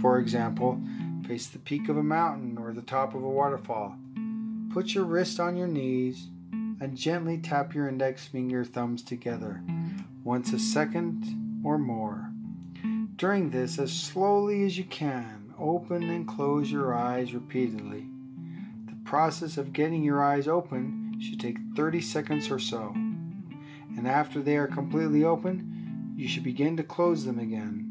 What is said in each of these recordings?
For example, face the peak of a mountain or the top of a waterfall. Put your wrist on your knees and gently tap your index finger thumbs together, once a second or more. During this, as slowly as you can, open and close your eyes repeatedly. The process of getting your eyes open should take 30 seconds or so. And after they are completely open, you should begin to close them again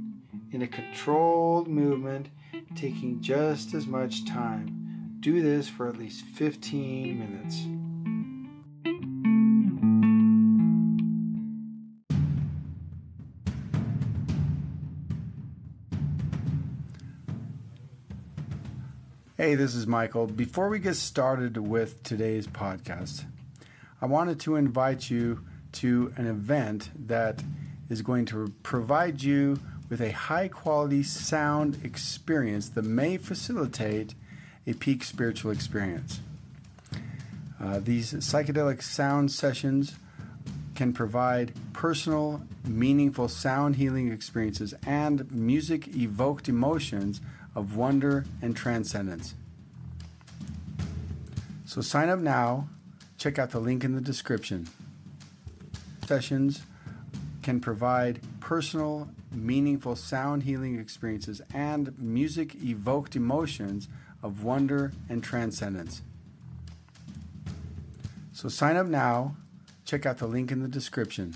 in a controlled movement, taking just as much time. Do this for at least 15 minutes. Hey, this is Michael. Before we get started with today's podcast, I wanted to invite you to an event that is going to provide you with a high quality sound experience that may facilitate a peak spiritual experience. Uh, these psychedelic sound sessions can provide personal, meaningful sound healing experiences and music evoked emotions of wonder and transcendence. So sign up now. Check out the link in the description. Sessions can provide personal, meaningful sound healing experiences and music evoked emotions of wonder and transcendence. So sign up now. Check out the link in the description.